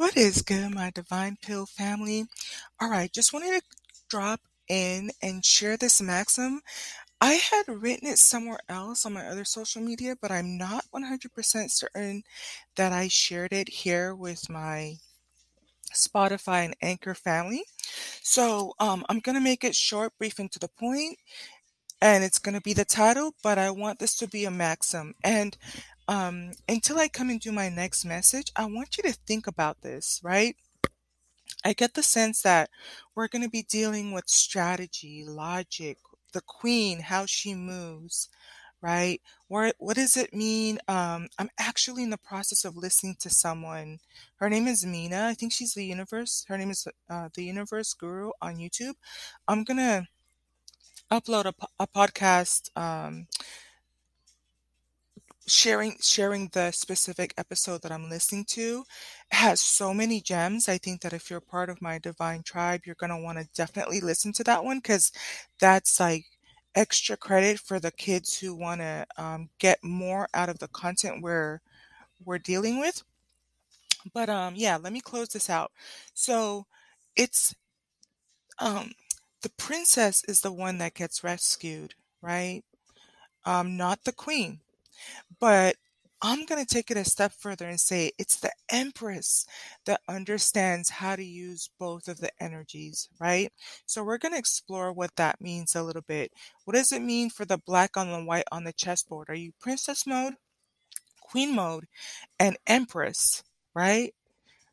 What is good, my Divine Pill family? All right, just wanted to drop in and share this maxim. I had written it somewhere else on my other social media, but I'm not 100% certain that I shared it here with my Spotify and Anchor family. So um, I'm going to make it short, brief, and to the point, and it's going to be the title, but I want this to be a maxim. And um, until I come and do my next message, I want you to think about this, right? I get the sense that we're going to be dealing with strategy, logic, the queen, how she moves, right? What what does it mean? Um, I'm actually in the process of listening to someone. Her name is Mina. I think she's the universe. Her name is uh, the Universe Guru on YouTube. I'm gonna upload a, a podcast. Um, sharing sharing the specific episode that I'm listening to has so many gems. I think that if you're part of my divine tribe, you're going to want to definitely listen to that one cuz that's like extra credit for the kids who want to um, get more out of the content we're we're dealing with. But um yeah, let me close this out. So it's um the princess is the one that gets rescued, right? Um not the queen. But I'm going to take it a step further and say it's the Empress that understands how to use both of the energies, right? So we're going to explore what that means a little bit. What does it mean for the black on the white on the chessboard? Are you princess mode, queen mode, and empress, right?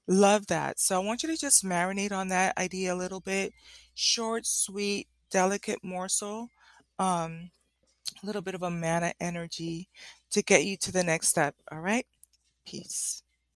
Love that. So I want you to just marinate on that idea a little bit. Short, sweet, delicate morsel. Um, a little bit of a mana energy to get you to the next step. All right? Peace.